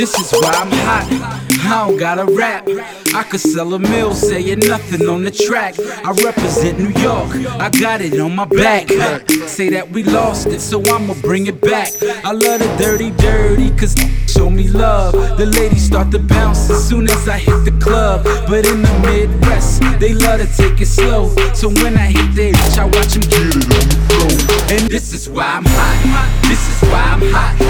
This is why I'm hot. I don't gotta rap. I could sell a mill saying nothing on the track. I represent New York. I got it on my back. Say that we lost it, so I'ma bring it back. I love the dirty, dirty, cause show me love. The ladies start to bounce as soon as I hit the club. But in the Midwest, they love to take it slow. So when I hit the itch, I watch them get it on the floor. And this is why I'm hot. This is why I'm hot.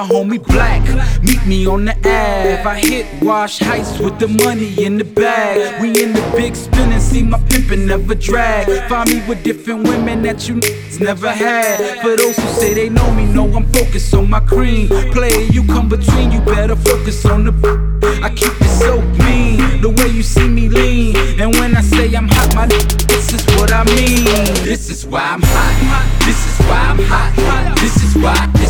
my homie Black, meet me on the Ave. I hit Wash Heights with the money in the bag. We in the big spin and see my pimpin' never drag. Find me with different women that you niggas never had. For those who say they know me, know I'm focused on my cream. Player, you come between, you better focus on the. I keep it so mean, the way you see me lean. And when I say I'm hot, my nigga, this is what I mean. This is why I'm hot. This is why I'm hot. This is why, this is